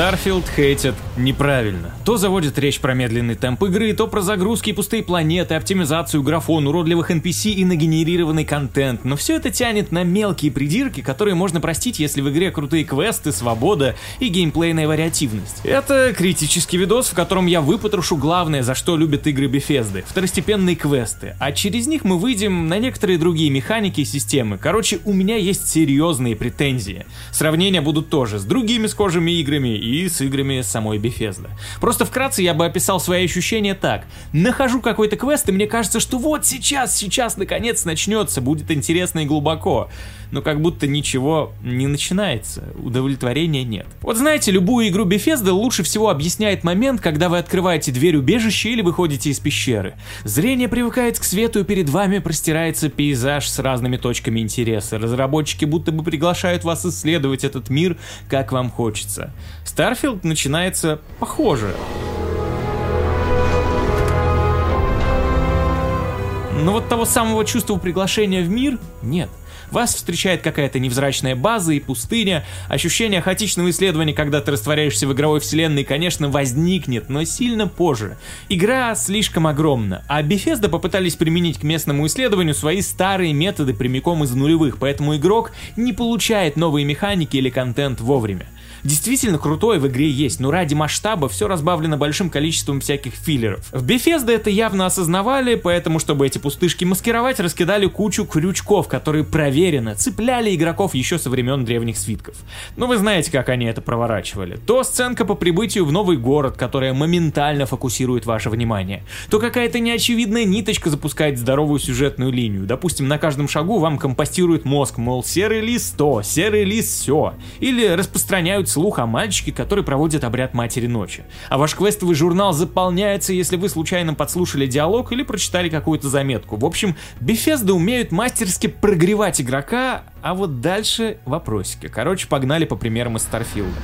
Starfield хейтят неправильно. То заводят речь про медленный темп игры, то про загрузки и пустые планеты, оптимизацию графон, уродливых NPC и нагенерированный контент. Но все это тянет на мелкие придирки, которые можно простить, если в игре крутые квесты, свобода и геймплейная вариативность. Это критический видос, в котором я выпотрошу главное, за что любят игры Bethesda — второстепенные квесты. А через них мы выйдем на некоторые другие механики и системы. Короче, у меня есть серьезные претензии. Сравнения будут тоже с другими схожими играми и с играми самой Bethesda. Просто вкратце я бы описал свои ощущения так. Нахожу какой-то квест, и мне кажется, что вот сейчас, сейчас наконец начнется, будет интересно и глубоко. Но как будто ничего не начинается, удовлетворения нет. Вот знаете, любую игру Bethesda лучше всего объясняет момент, когда вы открываете дверь убежища или выходите из пещеры. Зрение привыкает к свету, и перед вами простирается пейзаж с разными точками интереса. Разработчики будто бы приглашают вас исследовать этот мир, как вам хочется. Starfield начинается похоже. Но вот того самого чувства приглашения в мир нет. Вас встречает какая-то невзрачная база и пустыня. Ощущение хаотичного исследования, когда ты растворяешься в игровой вселенной, конечно, возникнет, но сильно позже. Игра слишком огромна, а Bethesda попытались применить к местному исследованию свои старые методы прямиком из нулевых, поэтому игрок не получает новые механики или контент вовремя. Действительно крутой в игре есть, но ради масштаба все разбавлено большим количеством всяких филлеров. В Bethesda это явно осознавали, поэтому, чтобы эти пустышки маскировать, раскидали кучу крючков, которые проверенно цепляли игроков еще со времен древних свитков. Но вы знаете, как они это проворачивали. То сценка по прибытию в новый город, которая моментально фокусирует ваше внимание, то какая-то неочевидная ниточка запускает здоровую сюжетную линию. Допустим, на каждом шагу вам компостирует мозг, мол, серый лист то, серый лист все. Или распространяют слух о мальчике, который проводит обряд Матери Ночи. А ваш квестовый журнал заполняется, если вы случайно подслушали диалог или прочитали какую-то заметку. В общем, Bethesda умеют мастерски прогревать игрока, а вот дальше вопросики. Короче, погнали по примерам из Старфилда.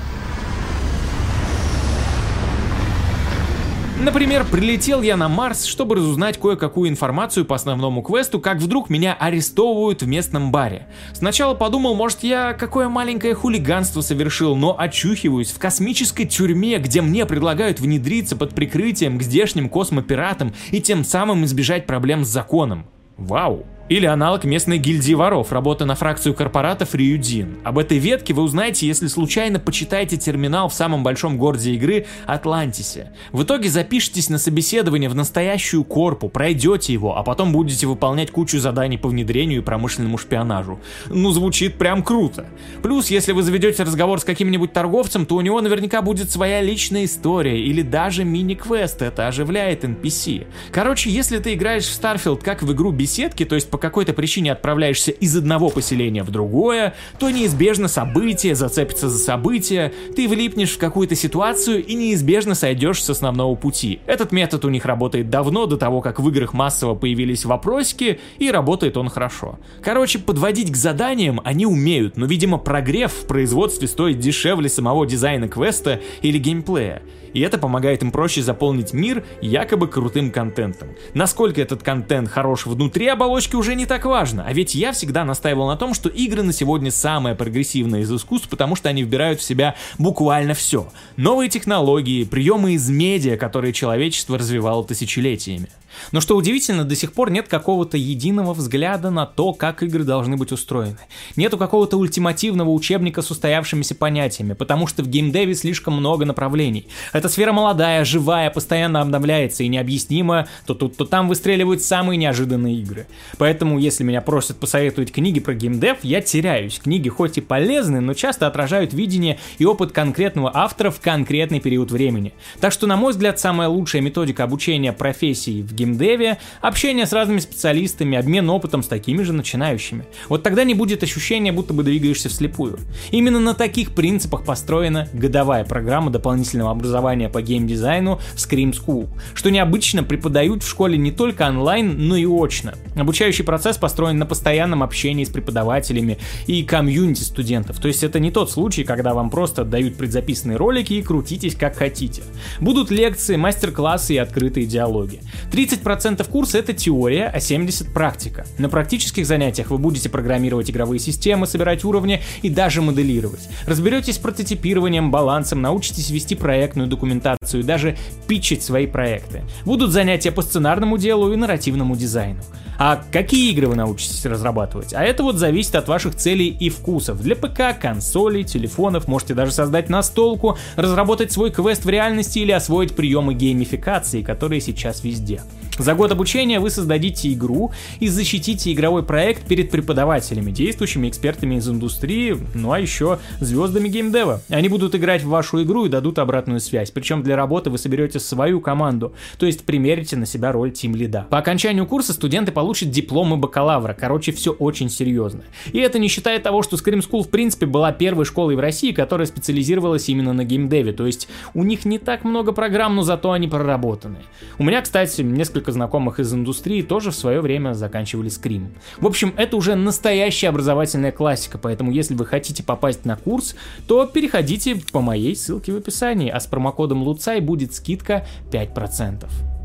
Например, прилетел я на Марс, чтобы разузнать кое-какую информацию по основному квесту, как вдруг меня арестовывают в местном баре. Сначала подумал, может я какое маленькое хулиганство совершил, но очухиваюсь в космической тюрьме, где мне предлагают внедриться под прикрытием к здешним космопиратам и тем самым избежать проблем с законом. Вау! Или аналог местной гильдии воров, работа на фракцию корпоратов Риюдин. Об этой ветке вы узнаете, если случайно почитаете терминал в самом большом городе игры Атлантисе. В итоге запишитесь на собеседование в настоящую корпу, пройдете его, а потом будете выполнять кучу заданий по внедрению и промышленному шпионажу. Ну, звучит прям круто. Плюс, если вы заведете разговор с каким-нибудь торговцем, то у него наверняка будет своя личная история или даже мини-квест, это оживляет NPC. Короче, если ты играешь в Starfield как в игру беседки, то есть по какой-то причине отправляешься из одного поселения в другое, то неизбежно событие зацепится за событие, ты влипнешь в какую-то ситуацию и неизбежно сойдешь с основного пути. Этот метод у них работает давно, до того, как в играх массово появились вопросики, и работает он хорошо. Короче, подводить к заданиям они умеют, но, видимо, прогрев в производстве стоит дешевле самого дизайна квеста или геймплея и это помогает им проще заполнить мир якобы крутым контентом. Насколько этот контент хорош внутри оболочки уже не так важно, а ведь я всегда настаивал на том, что игры на сегодня самое прогрессивное из искусств, потому что они вбирают в себя буквально все. Новые технологии, приемы из медиа, которые человечество развивало тысячелетиями. Но что удивительно, до сих пор нет какого-то единого взгляда на то, как игры должны быть устроены. Нету какого-то ультимативного учебника с устоявшимися понятиями, потому что в геймдеве слишком много направлений. Эта сфера молодая, живая, постоянно обновляется и необъяснимо, то тут, то там выстреливают самые неожиданные игры. Поэтому, если меня просят посоветовать книги про геймдев, я теряюсь. Книги хоть и полезны, но часто отражают видение и опыт конкретного автора в конкретный период времени. Так что, на мой взгляд, самая лучшая методика обучения профессии в геймдеве общение с разными специалистами, обмен опытом с такими же начинающими. Вот тогда не будет ощущения, будто бы двигаешься вслепую. Именно на таких принципах построена годовая программа дополнительного образования по геймдизайну Scream School, что необычно преподают в школе не только онлайн, но и очно. Обучающий процесс построен на постоянном общении с преподавателями и комьюнити студентов. То есть это не тот случай, когда вам просто дают предзаписанные ролики и крутитесь как хотите. Будут лекции, мастер-классы и открытые диалоги. 30% курса это теория, а 70% практика. На практических занятиях вы будете программировать игровые системы, собирать уровни и даже моделировать. Разберетесь с прототипированием, балансом, научитесь вести проектную документацию и даже питчить свои проекты. Будут занятия по сценарному делу и нарративному дизайну. А какие игры вы научитесь разрабатывать? А это вот зависит от ваших целей и вкусов. Для ПК, консолей, телефонов можете даже создать настолку, разработать свой квест в реальности или освоить приемы геймификации, которые сейчас везде. За год обучения вы создадите игру и защитите игровой проект перед преподавателями, действующими экспертами из индустрии, ну а еще звездами геймдева. Они будут играть в вашу игру и дадут обратную связь, причем для работы вы соберете свою команду, то есть примерите на себя роль тим лида. По окончанию курса студенты получат дипломы бакалавра, короче, все очень серьезно. И это не считая того, что Scream School в принципе была первой школой в России, которая специализировалась именно на геймдеве, то есть у них не так много программ, но зато они проработаны. У меня, кстати, несколько несколько знакомых из индустрии тоже в свое время заканчивали скрим. В общем, это уже настоящая образовательная классика, поэтому если вы хотите попасть на курс, то переходите по моей ссылке в описании, а с промокодом LUCAI будет скидка 5%.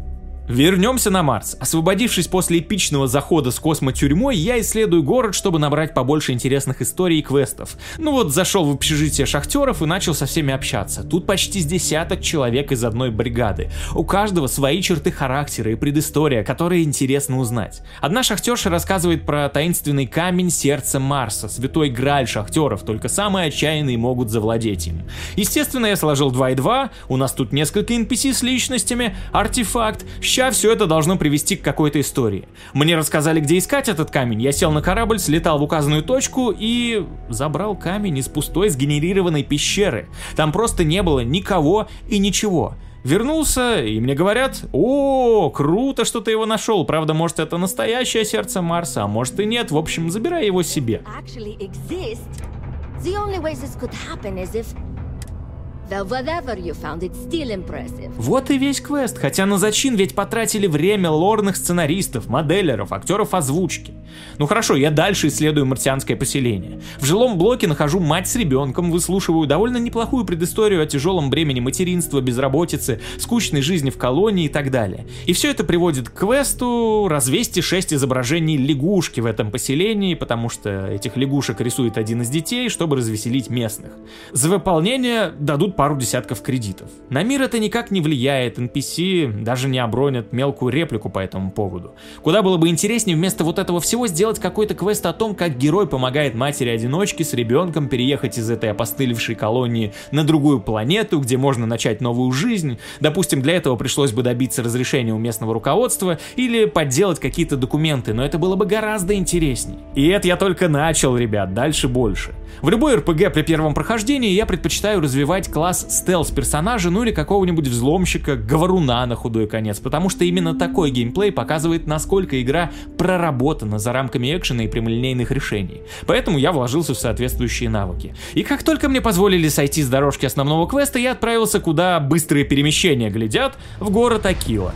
Вернемся на Марс. Освободившись после эпичного захода с космотюрьмой, я исследую город, чтобы набрать побольше интересных историй и квестов. Ну вот, зашел в общежитие шахтеров и начал со всеми общаться. Тут почти с десяток человек из одной бригады. У каждого свои черты характера и предыстория, которые интересно узнать. Одна шахтерша рассказывает про таинственный камень сердца Марса, святой граль шахтеров, только самые отчаянные могут завладеть им. Естественно, я сложил 2 и 2, у нас тут несколько NPC с личностями, артефакт, счастье Ща все это должно привести к какой-то истории. Мне рассказали, где искать этот камень, я сел на корабль, слетал в указанную точку и забрал камень из пустой сгенерированной пещеры. Там просто не было никого и ничего. Вернулся, и мне говорят, о, круто, что ты его нашел. Правда, может это настоящее сердце Марса, а может и нет. В общем, забирай его себе. Вот и весь квест, хотя на зачин ведь потратили время лорных сценаристов, моделеров, актеров озвучки. Ну хорошо, я дальше исследую марсианское поселение. В жилом блоке нахожу мать с ребенком, выслушиваю довольно неплохую предысторию о тяжелом бремени материнства, безработицы, скучной жизни в колонии и так далее. И все это приводит к квесту развести 6 изображений лягушки в этом поселении, потому что этих лягушек рисует один из детей, чтобы развеселить местных. За выполнение дадут пару десятков кредитов. На мир это никак не влияет, NPC даже не обронят мелкую реплику по этому поводу. Куда было бы интереснее вместо вот этого всего сделать какой-то квест о том, как герой помогает матери-одиночке с ребенком переехать из этой опостылевшей колонии на другую планету, где можно начать новую жизнь. Допустим, для этого пришлось бы добиться разрешения у местного руководства или подделать какие-то документы, но это было бы гораздо интереснее. И это я только начал, ребят, дальше больше. В любой RPG при первом прохождении я предпочитаю развивать класс стелс-персонажа, ну или какого-нибудь взломщика, говоруна на худой конец, потому что именно такой геймплей показывает, насколько игра проработана за рамками экшена и прямолинейных решений. Поэтому я вложился в соответствующие навыки. И как только мне позволили сойти с дорожки основного квеста, я отправился куда быстрые перемещения глядят, в город Акила.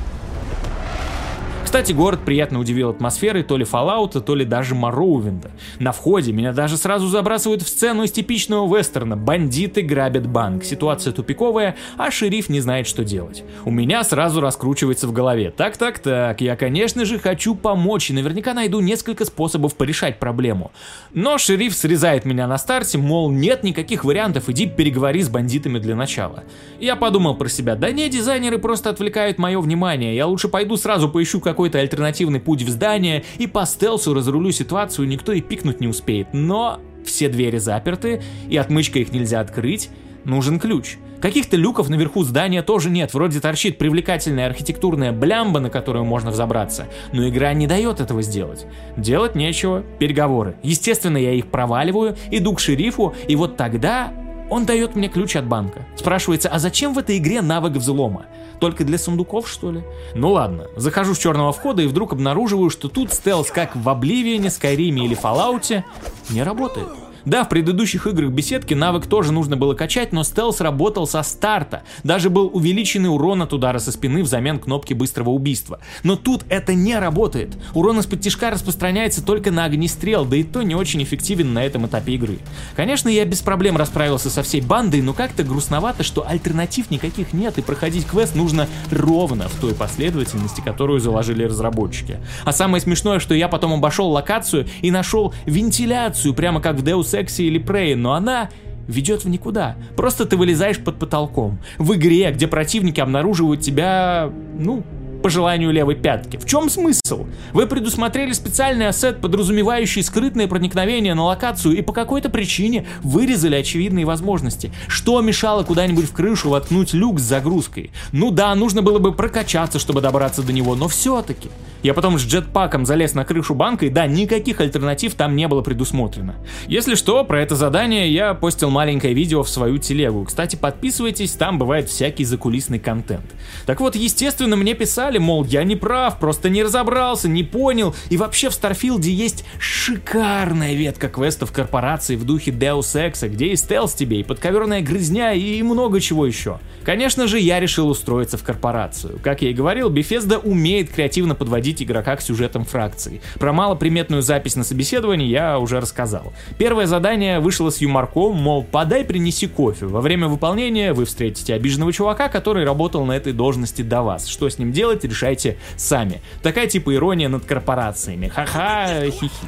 Кстати, город приятно удивил атмосферой то ли Fallout, то ли даже Morrowind'а. На входе меня даже сразу забрасывают в сцену из типичного вестерна. Бандиты грабят банк, ситуация тупиковая, а шериф не знает, что делать. У меня сразу раскручивается в голове. Так-так-так, я, конечно же, хочу помочь и наверняка найду несколько способов порешать проблему. Но шериф срезает меня на старте, мол, нет никаких вариантов, иди переговори с бандитами для начала. Я подумал про себя, да не, дизайнеры просто отвлекают мое внимание, я лучше пойду сразу поищу какой какой-то альтернативный путь в здание и по стелсу разрулю ситуацию, никто и пикнуть не успеет. Но все двери заперты, и отмычка их нельзя открыть, нужен ключ. Каких-то люков наверху здания тоже нет, вроде торчит привлекательная архитектурная блямба, на которую можно взобраться, но игра не дает этого сделать. Делать нечего, переговоры. Естественно, я их проваливаю, иду к шерифу, и вот тогда он дает мне ключ от банка. Спрашивается, а зачем в этой игре навык взлома? Только для сундуков, что ли? Ну ладно, захожу с черного входа и вдруг обнаруживаю, что тут стелс, как в Обливиане, Скайриме или Fallout, не работает. Да, в предыдущих играх беседки навык тоже нужно было качать, но стелс работал со старта. Даже был увеличенный урон от удара со спины взамен кнопки быстрого убийства. Но тут это не работает. Урон из-под тяжка распространяется только на огнестрел, да и то не очень эффективен на этом этапе игры. Конечно, я без проблем расправился со всей бандой, но как-то грустновато, что альтернатив никаких нет, и проходить квест нужно ровно в той последовательности, которую заложили разработчики. А самое смешное, что я потом обошел локацию и нашел вентиляцию, прямо как в Deus Ex или Prey, но она ведет в никуда. Просто ты вылезаешь под потолком. В игре, где противники обнаруживают тебя, ну, по желанию левой пятки. В чем смысл? Вы предусмотрели специальный ассет, подразумевающий скрытное проникновение на локацию и по какой-то причине вырезали очевидные возможности. Что мешало куда-нибудь в крышу воткнуть люк с загрузкой? Ну да, нужно было бы прокачаться, чтобы добраться до него, но все-таки. Я потом с джетпаком залез на крышу банка, и да, никаких альтернатив там не было предусмотрено. Если что, про это задание я постил маленькое видео в свою телегу. Кстати, подписывайтесь, там бывает всякий закулисный контент. Так вот, естественно, мне писали, мол, я не прав, просто не разобрался, не понял, и вообще в Старфилде есть шикарная ветка квестов корпорации в духе Deus Ex, где и стелс тебе, и подковерная грызня, и много чего еще. Конечно же, я решил устроиться в корпорацию. Как я и говорил, Bethesda умеет креативно подводить игрока к сюжетам фракции. Про малоприметную запись на собеседовании я уже рассказал. Первое задание вышло с юморком, мол, подай, принеси кофе. Во время выполнения вы встретите обиженного чувака, который работал на этой должности до вас. Что с ним делать, решайте сами. Такая типа ирония над корпорациями. Ха-ха, хихи.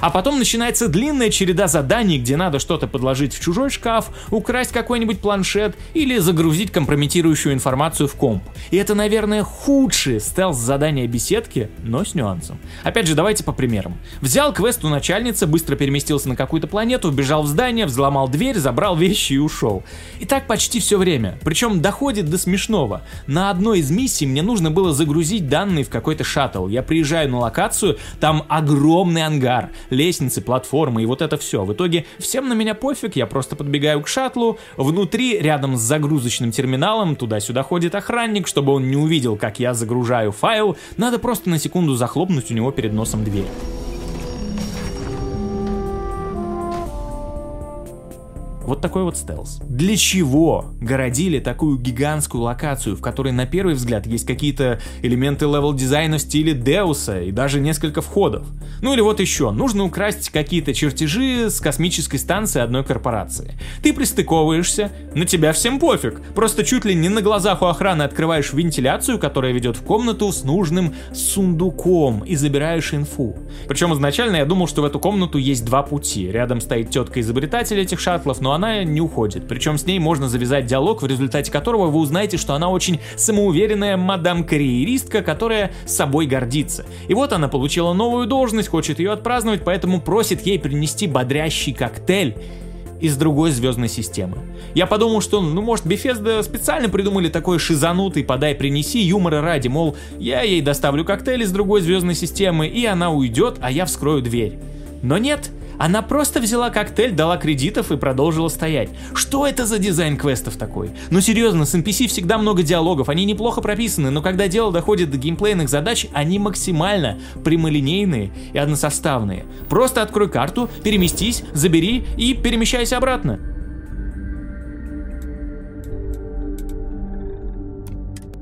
А потом начинается длинная череда заданий, где надо что-то подложить в чужой шкаф, украсть какой-нибудь планшет или загрузить компрометирующую информацию в комп. И это, наверное, худшие стелс-задания беседки, но с нюансом. Опять же, давайте по примерам. Взял квест у начальницы, быстро переместился на какую-то планету, вбежал в здание, взломал дверь, забрал вещи и ушел. И так почти все время. Причем доходит до смешного. На одной из миссий мне нужно было загрузить данные в какой-то шаттл. Я приезжаю на локацию, там огромный ангар, лестницы, платформы и вот это все. В итоге всем на меня пофиг, я просто подбегаю к шаттлу, внутри, рядом с загрузочным терминалом, туда-сюда ходит охранник, чтобы он не увидел, как я загружаю файл, надо просто на секунду захлопнуть у него перед носом дверь. Вот такой вот стелс. Для чего городили такую гигантскую локацию, в которой на первый взгляд есть какие-то элементы level-дизайна в стиле Деуса и даже несколько входов? Ну или вот еще, нужно украсть какие-то чертежи с космической станции одной корпорации. Ты пристыковываешься, на тебя всем пофиг, просто чуть ли не на глазах у охраны открываешь вентиляцию, которая ведет в комнату с нужным сундуком и забираешь инфу. Причем изначально я думал, что в эту комнату есть два пути. Рядом стоит тетка-изобретатель этих шаттлов, но она не уходит. Причем с ней можно завязать диалог, в результате которого вы узнаете, что она очень самоуверенная мадам-карьеристка, которая собой гордится. И вот она получила новую должность, хочет ее отпраздновать, поэтому просит ей принести бодрящий коктейль из другой звездной системы. Я подумал, что, ну, может, Bethesda специально придумали такой шизанутый «подай, принеси» юмора ради, мол, я ей доставлю коктейль из другой звездной системы, и она уйдет, а я вскрою дверь. Но нет, она просто взяла коктейль, дала кредитов и продолжила стоять. Что это за дизайн квестов такой? Ну серьезно, с NPC всегда много диалогов, они неплохо прописаны, но когда дело доходит до геймплейных задач, они максимально прямолинейные и односоставные. Просто открой карту, переместись, забери и перемещайся обратно.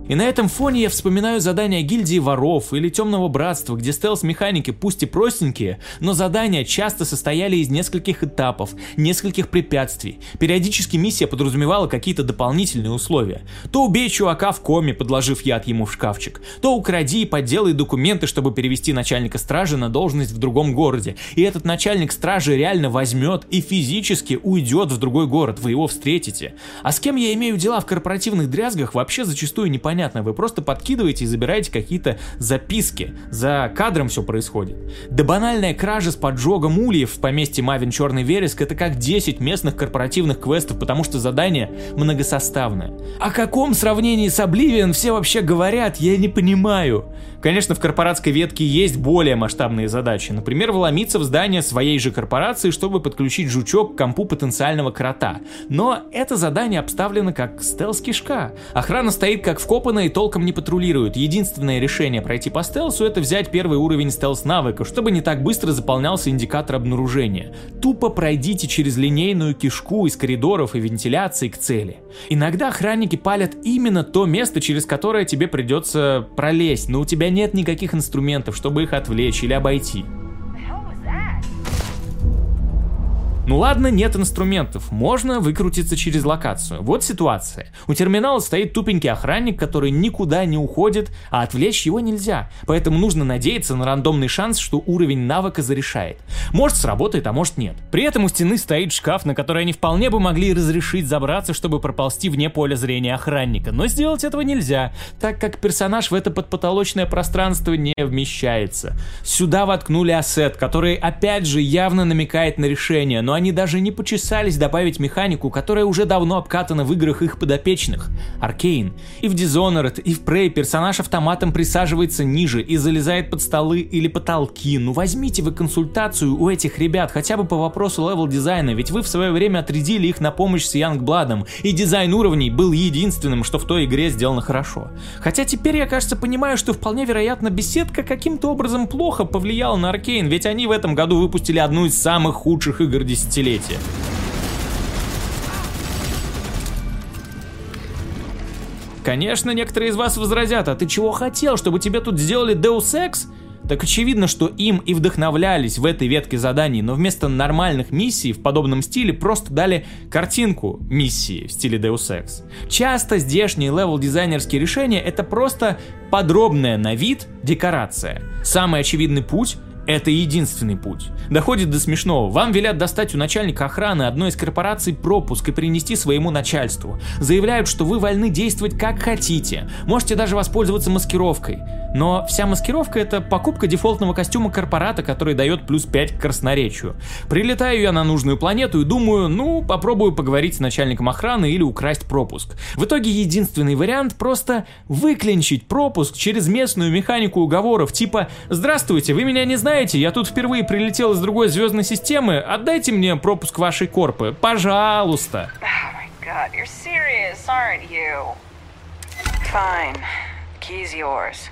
И на этом фоне я вспоминаю задания гильдии воров или темного братства, где стелс-механики пусть и простенькие, но задания часто состояли из нескольких этапов, нескольких препятствий. Периодически миссия подразумевала какие-то дополнительные условия. То убей чувака в коме, подложив яд ему в шкафчик, то укради и подделай документы, чтобы перевести начальника стражи на должность в другом городе. И этот начальник стражи реально возьмет и физически уйдет в другой город, вы его встретите. А с кем я имею дела в корпоративных дрязгах вообще зачастую непонятно непонятное. Вы просто подкидываете и забираете какие-то записки. За кадром все происходит. Да банальная кража с поджогом ульев в поместье Мавин Черный Вереск это как 10 местных корпоративных квестов, потому что задание многосоставное. О каком сравнении с Обливион все вообще говорят, я не понимаю. Конечно, в корпоратской ветке есть более масштабные задачи. Например, вломиться в здание своей же корпорации, чтобы подключить жучок к компу потенциального крота. Но это задание обставлено как стелс-кишка. Охрана стоит как в и толком не патрулирует. Единственное решение пройти по стелсу это взять первый уровень стелс-навыка, чтобы не так быстро заполнялся индикатор обнаружения. Тупо пройдите через линейную кишку из коридоров и вентиляции к цели. Иногда охранники палят именно то место, через которое тебе придется пролезть, но у тебя нет никаких инструментов, чтобы их отвлечь или обойти. Ну ладно, нет инструментов, можно выкрутиться через локацию. Вот ситуация. У терминала стоит тупенький охранник, который никуда не уходит, а отвлечь его нельзя. Поэтому нужно надеяться на рандомный шанс, что уровень навыка зарешает. Может сработает, а может нет. При этом у стены стоит шкаф, на который они вполне бы могли разрешить забраться, чтобы проползти вне поля зрения охранника. Но сделать этого нельзя, так как персонаж в это подпотолочное пространство не вмещается. Сюда воткнули asset, который опять же явно намекает на решение, но они даже не почесались добавить механику, которая уже давно обкатана в играх их подопечных. Arkane. И в Dishonored, и в Prey персонаж автоматом присаживается ниже и залезает под столы или потолки. Ну возьмите вы консультацию у этих ребят, хотя бы по вопросу level дизайна, ведь вы в свое время отрядили их на помощь с Янгбладом, и дизайн уровней был единственным, что в той игре сделано хорошо. Хотя теперь я, кажется, понимаю, что вполне вероятно беседка каким-то образом плохо повлияла на Аркейн, ведь они в этом году выпустили одну из самых худших игр десятилетия. Конечно, некоторые из вас возразят, а ты чего хотел, чтобы тебе тут сделали Deus Ex? Так очевидно, что им и вдохновлялись в этой ветке заданий, но вместо нормальных миссий в подобном стиле просто дали картинку миссии в стиле Deus Ex. Часто здешние левел-дизайнерские решения это просто подробная на вид декорация. Самый очевидный путь это единственный путь. Доходит до смешного. Вам велят достать у начальника охраны одной из корпораций пропуск и принести своему начальству. Заявляют, что вы вольны действовать как хотите. Можете даже воспользоваться маскировкой. Но вся маскировка это покупка дефолтного костюма корпората, который дает плюс 5 к красноречию. Прилетаю я на нужную планету и думаю, ну, попробую поговорить с начальником охраны или украсть пропуск. В итоге единственный вариант просто выклинчить пропуск через местную механику уговоров, типа «Здравствуйте, вы меня не знаете, я тут впервые прилетел из другой звездной системы, отдайте мне пропуск вашей корпы, пожалуйста. Oh Fine. Key's yours.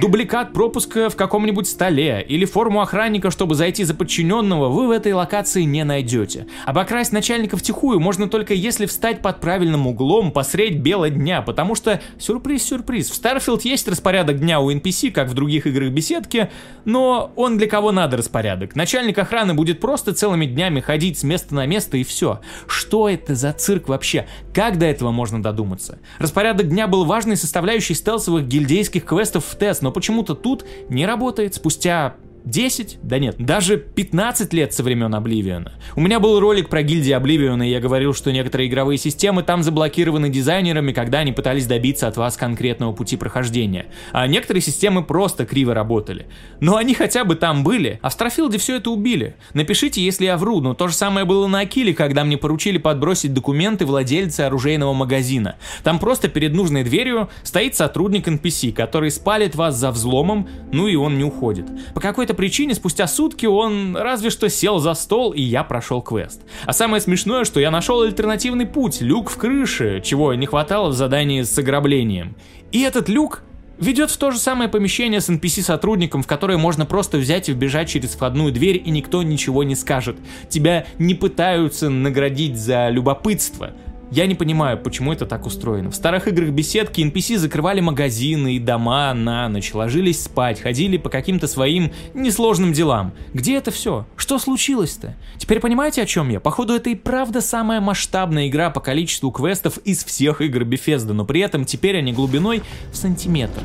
Дубликат пропуска в каком-нибудь столе или форму охранника, чтобы зайти за подчиненного, вы в этой локации не найдете. Обокрасть начальника втихую можно только если встать под правильным углом посредь бела дня, потому что, сюрприз-сюрприз, в Starfield есть распорядок дня у NPC, как в других играх беседки, но он для кого надо распорядок. Начальник охраны будет просто целыми днями ходить с места на место и все. Что это за цирк вообще? Как до этого можно додуматься? Распорядок дня был важной составляющей стелсовых гильдейских квестов в тест, но почему-то тут не работает. Спустя 10? Да нет, даже 15 лет со времен Обливиона. У меня был ролик про гильдии Обливиона, и я говорил, что некоторые игровые системы там заблокированы дизайнерами, когда они пытались добиться от вас конкретного пути прохождения. А некоторые системы просто криво работали. Но они хотя бы там были, а в Старфилде все это убили. Напишите, если я вру, но то же самое было на Акиле, когда мне поручили подбросить документы владельца оружейного магазина. Там просто перед нужной дверью стоит сотрудник NPC, который спалит вас за взломом, ну и он не уходит. По какой-то причине спустя сутки он разве что сел за стол, и я прошел квест. А самое смешное, что я нашел альтернативный путь, люк в крыше, чего не хватало в задании с ограблением. И этот люк ведет в то же самое помещение с NPC-сотрудником, в которое можно просто взять и вбежать через входную дверь, и никто ничего не скажет. Тебя не пытаются наградить за любопытство. Я не понимаю, почему это так устроено. В старых играх беседки NPC закрывали магазины и дома на ночь, ложились спать, ходили по каким-то своим несложным делам. Где это все? Что случилось-то? Теперь понимаете, о чем я? Походу, это и правда самая масштабная игра по количеству квестов из всех игр Bethesda, но при этом теперь они глубиной в сантиметр.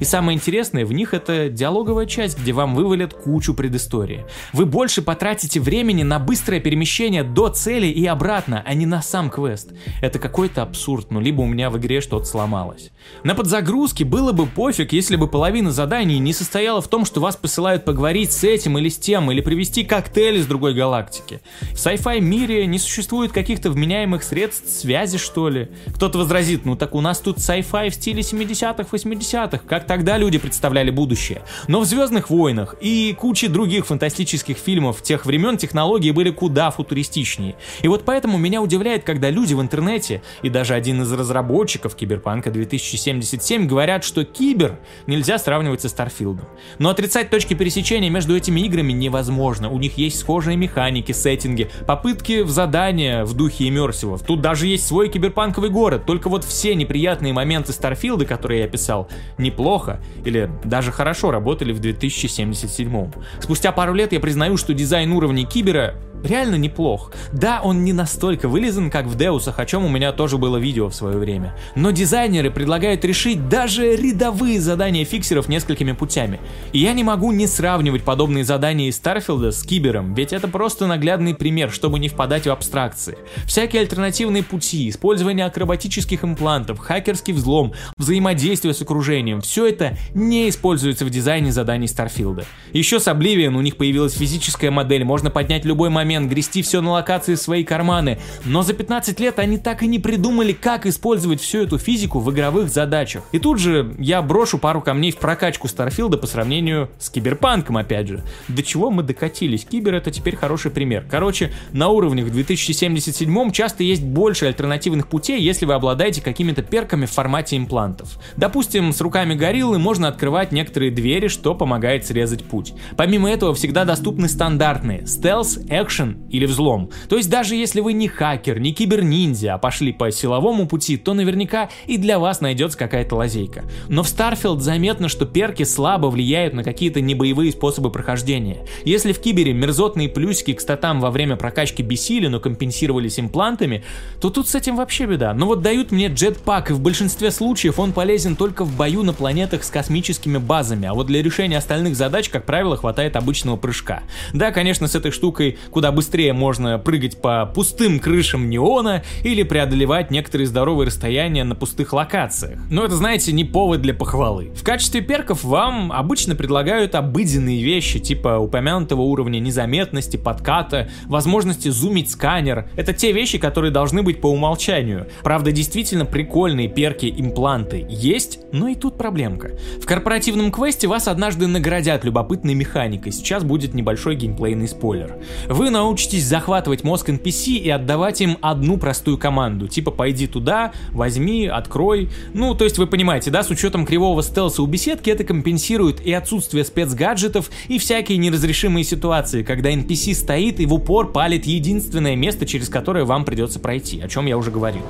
И самое интересное в них это диалоговая часть, где вам вывалят кучу предыстории. Вы больше потратите времени на быстрое перемещение до цели и обратно, а не на сам квест. Это какой-то абсурд, ну либо у меня в игре что-то сломалось. На подзагрузке было бы пофиг, если бы половина заданий не состояла в том, что вас посылают поговорить с этим или с тем, или привезти коктейль из другой галактики. В sci-fi мире не существует каких-то вменяемых средств связи, что ли. Кто-то возразит, ну так у нас тут sci-fi в стиле 70-х, 80-х, как тогда люди представляли будущее. Но в «Звездных войнах» и куче других фантастических фильмов тех времен технологии были куда футуристичнее. И вот поэтому меня удивляет, когда люди в интернете и даже один из разработчиков Киберпанка 2077 говорят, что Кибер нельзя сравнивать со Старфилдом. Но отрицать точки пересечения между этими играми невозможно. У них есть схожие механики, сеттинги, попытки в задания в духе иммерсивов. Тут даже есть свой киберпанковый город, только вот все неприятные моменты Старфилда, которые я писал, неплохо или даже хорошо работали в 2077. Спустя пару лет я признаю, что дизайн уровней Кибера реально неплох. Да, он не настолько вылизан, как в Деусах, о чем у меня тоже было видео в свое время. Но дизайнеры предлагают решить даже рядовые задания фиксеров несколькими путями. И я не могу не сравнивать подобные задания из Старфилда с Кибером, ведь это просто наглядный пример, чтобы не впадать в абстракции. Всякие альтернативные пути, использование акробатических имплантов, хакерский взлом, взаимодействие с окружением, все это не используется в дизайне заданий Старфилда. Еще с Oblivion у них появилась физическая модель, можно поднять любой момент момент, грести все на локации в свои карманы. Но за 15 лет они так и не придумали, как использовать всю эту физику в игровых задачах. И тут же я брошу пару камней в прокачку Старфилда по сравнению с Киберпанком, опять же. До чего мы докатились? Кибер это теперь хороший пример. Короче, на уровнях в 2077 часто есть больше альтернативных путей, если вы обладаете какими-то перками в формате имплантов. Допустим, с руками гориллы можно открывать некоторые двери, что помогает срезать путь. Помимо этого, всегда доступны стандартные стелс, экшен экшен или взлом. То есть даже если вы не хакер, не киберниндзя, а пошли по силовому пути, то наверняка и для вас найдется какая-то лазейка. Но в Starfield заметно, что перки слабо влияют на какие-то небоевые способы прохождения. Если в кибере мерзотные плюсики к статам во время прокачки бесили, но компенсировались имплантами, то тут с этим вообще беда. Но вот дают мне джетпак, и в большинстве случаев он полезен только в бою на планетах с космическими базами, а вот для решения остальных задач, как правило, хватает обычного прыжка. Да, конечно, с этой штукой куда быстрее можно прыгать по пустым крышам неона или преодолевать некоторые здоровые расстояния на пустых локациях. Но это, знаете, не повод для похвалы. В качестве перков вам обычно предлагают обыденные вещи, типа упомянутого уровня незаметности, подката, возможности зумить сканер. Это те вещи, которые должны быть по умолчанию. Правда, действительно прикольные перки-импланты есть, но и тут проблемка. В корпоративном квесте вас однажды наградят любопытной механикой, сейчас будет небольшой геймплейный спойлер. Вы на научитесь захватывать мозг NPC и отдавать им одну простую команду, типа пойди туда, возьми, открой. Ну, то есть вы понимаете, да, с учетом кривого стелса у беседки это компенсирует и отсутствие спецгаджетов, и всякие неразрешимые ситуации, когда NPC стоит и в упор палит единственное место, через которое вам придется пройти, о чем я уже говорил.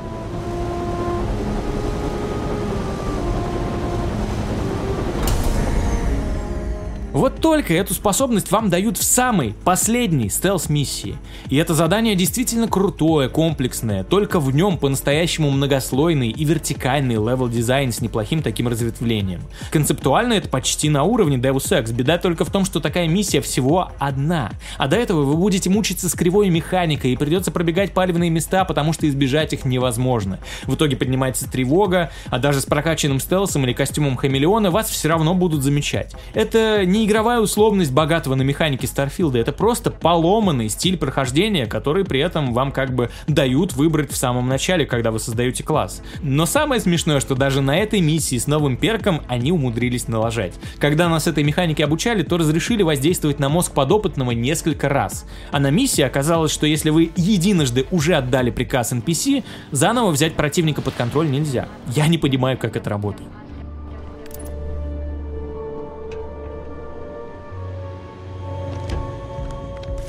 Вот только эту способность вам дают в самой последней стелс-миссии. И это задание действительно крутое, комплексное, только в нем по-настоящему многослойный и вертикальный level-design с неплохим таким разветвлением. Концептуально это почти на уровне Deus Ex, беда только в том, что такая миссия всего одна. А до этого вы будете мучиться с кривой механикой и придется пробегать палевные места, потому что избежать их невозможно. В итоге поднимается тревога, а даже с прокачанным стелсом или костюмом хамелеона вас все равно будут замечать. Это не игровая условность богатого на механике Старфилда, это просто поломанный стиль прохождения, который при этом вам как бы дают выбрать в самом начале, когда вы создаете класс. Но самое смешное, что даже на этой миссии с новым перком они умудрились налажать. Когда нас этой механике обучали, то разрешили воздействовать на мозг подопытного несколько раз. А на миссии оказалось, что если вы единожды уже отдали приказ NPC, заново взять противника под контроль нельзя. Я не понимаю, как это работает.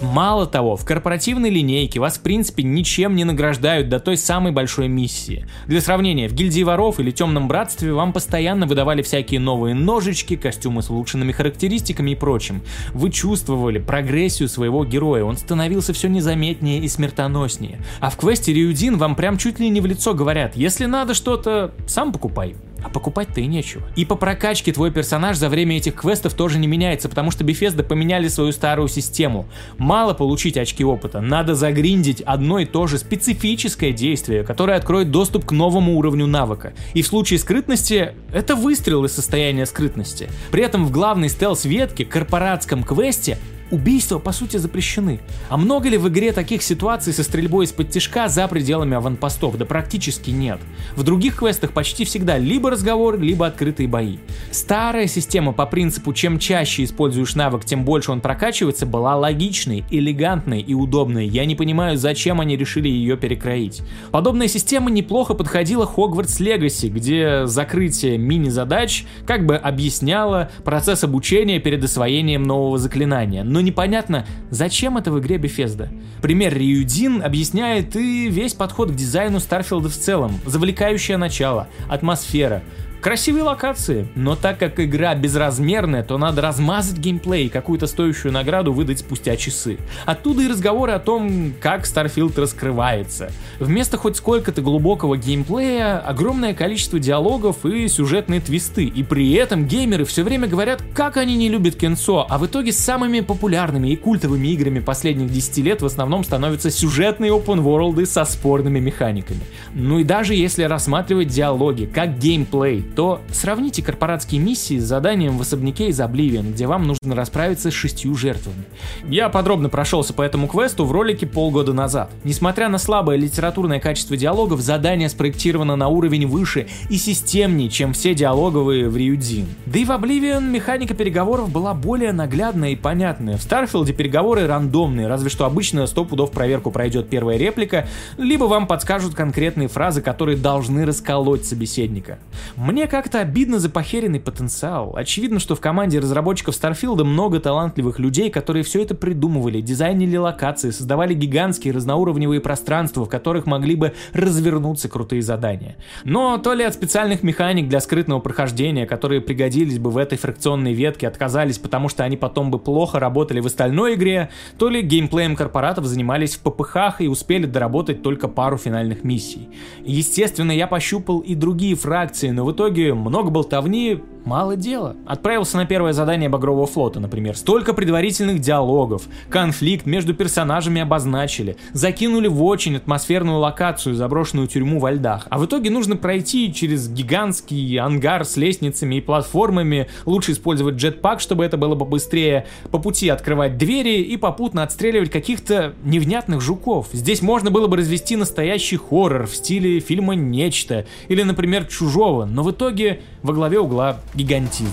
Мало того, в корпоративной линейке вас в принципе ничем не награждают до той самой большой миссии. Для сравнения, в гильдии воров или темном братстве вам постоянно выдавали всякие новые ножички, костюмы с улучшенными характеристиками и прочим. Вы чувствовали прогрессию своего героя, он становился все незаметнее и смертоноснее. А в квесте Рюдин вам прям чуть ли не в лицо говорят, если надо что-то, сам покупай. А покупать-то и нечего. И по прокачке твой персонаж за время этих квестов тоже не меняется, потому что Bethesda поменяли свою старую систему. Мало получить очки опыта, надо загриндить одно и то же специфическое действие, которое откроет доступ к новому уровню навыка. И в случае скрытности, это выстрел из состояния скрытности. При этом в главной стелс-ветке, корпоратском квесте, убийства по сути запрещены. А много ли в игре таких ситуаций со стрельбой из-под тяжка за пределами аванпостов? Да практически нет. В других квестах почти всегда либо разговоры, либо открытые бои. Старая система по принципу чем чаще используешь навык, тем больше он прокачивается, была логичной, элегантной и удобной. Я не понимаю, зачем они решили ее перекроить. Подобная система неплохо подходила Hogwarts Legacy, где закрытие мини-задач как бы объясняло процесс обучения перед освоением нового заклинания. Но непонятно, зачем это в игре Bethesda. Пример Рюдин объясняет и весь подход к дизайну Старфилда в целом. Завлекающее начало, атмосфера, Красивые локации, но так как игра безразмерная, то надо размазать геймплей и какую-то стоящую награду выдать спустя часы. Оттуда и разговоры о том, как Starfield раскрывается. Вместо хоть сколько-то глубокого геймплея, огромное количество диалогов и сюжетные твисты. И при этом геймеры все время говорят, как они не любят кинцо, а в итоге самыми популярными и культовыми играми последних 10 лет в основном становятся сюжетные open world со спорными механиками. Ну и даже если рассматривать диалоги как геймплей, то сравните корпоратские миссии с заданием в особняке из Oblivion, где вам нужно расправиться с шестью жертвами. Я подробно прошелся по этому квесту в ролике полгода назад. Несмотря на слабое литературное качество диалогов, задание спроектировано на уровень выше и системнее, чем все диалоговые в Рюдзин. Да и в Oblivion механика переговоров была более наглядная и понятная. В Старфилде переговоры рандомные, разве что обычно 100 пудов проверку пройдет первая реплика, либо вам подскажут конкретные фразы, которые должны расколоть собеседника. Мне мне как-то обидно за похеренный потенциал. Очевидно, что в команде разработчиков Старфилда много талантливых людей, которые все это придумывали, дизайнили локации, создавали гигантские разноуровневые пространства, в которых могли бы развернуться крутые задания. Но то ли от специальных механик для скрытного прохождения, которые пригодились бы в этой фракционной ветке, отказались, потому что они потом бы плохо работали в остальной игре, то ли геймплеем корпоратов занимались в ППХ и успели доработать только пару финальных миссий. Естественно, я пощупал и другие фракции, но в итоге итоге много болтовни, Мало дела. Отправился на первое задание Багрового флота, например. Столько предварительных диалогов, конфликт между персонажами обозначили, закинули в очень атмосферную локацию, заброшенную тюрьму во льдах. А в итоге нужно пройти через гигантский ангар с лестницами и платформами, лучше использовать джетпак, чтобы это было побыстрее, по пути открывать двери и попутно отстреливать каких-то невнятных жуков. Здесь можно было бы развести настоящий хоррор в стиле фильма «Нечто» или, например, «Чужого», но в итоге во главе угла гигантизм.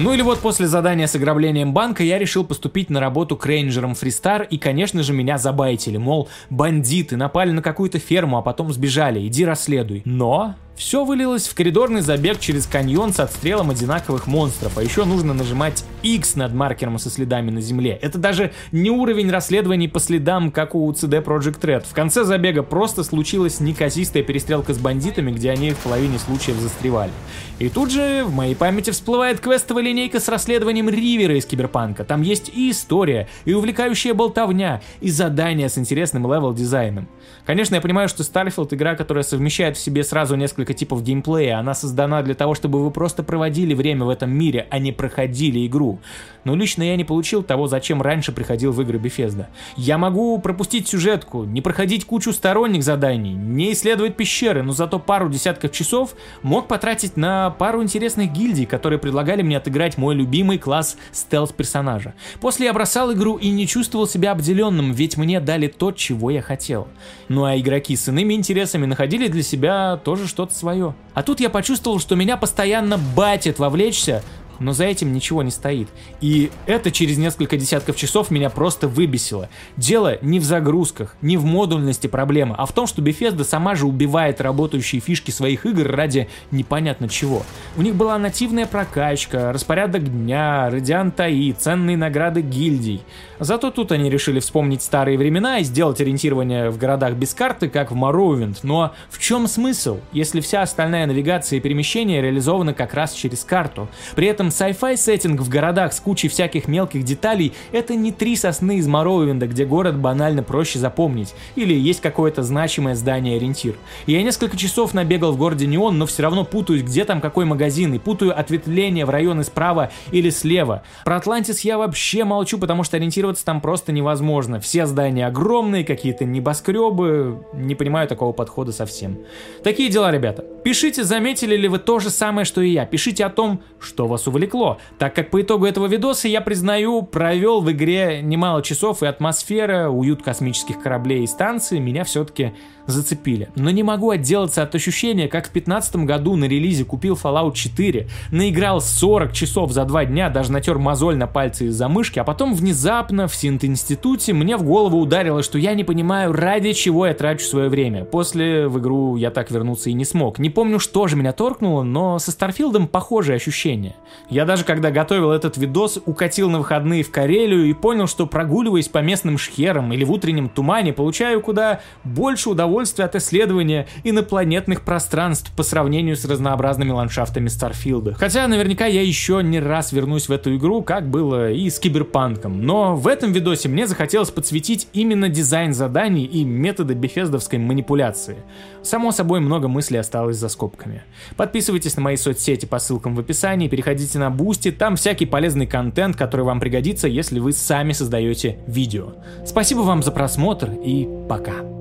Ну или вот после задания с ограблением банка я решил поступить на работу к рейнджерам Фристар и, конечно же, меня забайтили, мол, бандиты напали на какую-то ферму, а потом сбежали, иди расследуй. Но все вылилось в коридорный забег через каньон с отстрелом одинаковых монстров, а еще нужно нажимать X над маркером со следами на земле. Это даже не уровень расследований по следам, как у CD Project Red. В конце забега просто случилась неказистая перестрелка с бандитами, где они в половине случаев застревали. И тут же в моей памяти всплывает квестовая линейка с расследованием Ривера из Киберпанка. Там есть и история, и увлекающая болтовня, и задания с интересным level-дизайном. Конечно, я понимаю, что Starfield игра, которая совмещает в себе сразу несколько типов геймплея, она создана для того, чтобы вы просто проводили время в этом мире, а не проходили игру. Но лично я не получил того, зачем раньше приходил в игры Bethesda. Я могу пропустить сюжетку, не проходить кучу сторонних заданий, не исследовать пещеры, но зато пару десятков часов мог потратить на пару интересных гильдий, которые предлагали мне отыграть мой любимый класс стелс-персонажа. После я бросал игру и не чувствовал себя обделенным, ведь мне дали то, чего я хотел. Ну а игроки с иными интересами находили для себя тоже что-то свое. А тут я почувствовал, что меня постоянно батит вовлечься но за этим ничего не стоит. И это через несколько десятков часов меня просто выбесило. Дело не в загрузках, не в модульности проблемы, а в том, что Bethesda сама же убивает работающие фишки своих игр ради непонятно чего. У них была нативная прокачка, распорядок дня, радиант АИ, ценные награды гильдий. Зато тут они решили вспомнить старые времена и сделать ориентирование в городах без карты, как в Morrowind. Но в чем смысл, если вся остальная навигация и перемещение реализованы как раз через карту? При этом sci-fi сеттинг в городах с кучей всяких мелких деталей — это не три сосны из Моровинда, где город банально проще запомнить, или есть какое-то значимое здание-ориентир. Я несколько часов набегал в городе Неон, но все равно путаюсь, где там какой магазин, и путаю ответвления в районы справа или слева. Про Атлантис я вообще молчу, потому что ориентироваться там просто невозможно. Все здания огромные, какие-то небоскребы, не понимаю такого подхода совсем. Такие дела, ребята. Пишите, заметили ли вы то же самое, что и я. Пишите о том, что вас увлекает увлекло, так как по итогу этого видоса, я признаю, провел в игре немало часов, и атмосфера, уют космических кораблей и станций меня все-таки зацепили. Но не могу отделаться от ощущения, как в 2015 году на релизе купил Fallout 4, наиграл 40 часов за два дня, даже натер мозоль на пальце из-за мышки, а потом внезапно в Синт-институте мне в голову ударило, что я не понимаю, ради чего я трачу свое время. После в игру я так вернуться и не смог. Не помню, что же меня торкнуло, но со Starfield ом похожие ощущения. Я даже когда готовил этот видос, укатил на выходные в Карелию и понял, что прогуливаясь по местным шхерам или в утреннем тумане, получаю куда больше удовольствия от исследования инопланетных пространств по сравнению с разнообразными ландшафтами Starfield а. Хотя наверняка я еще не раз вернусь в эту игру, как было и с Киберпанком. Но в этом видосе мне захотелось подсветить именно дизайн заданий и методы бефездовской манипуляции. Само собой, много мыслей осталось за скобками. Подписывайтесь на мои соцсети по ссылкам в описании, переходите на Boosty, там всякий полезный контент, который вам пригодится, если вы сами создаете видео. Спасибо вам за просмотр и пока.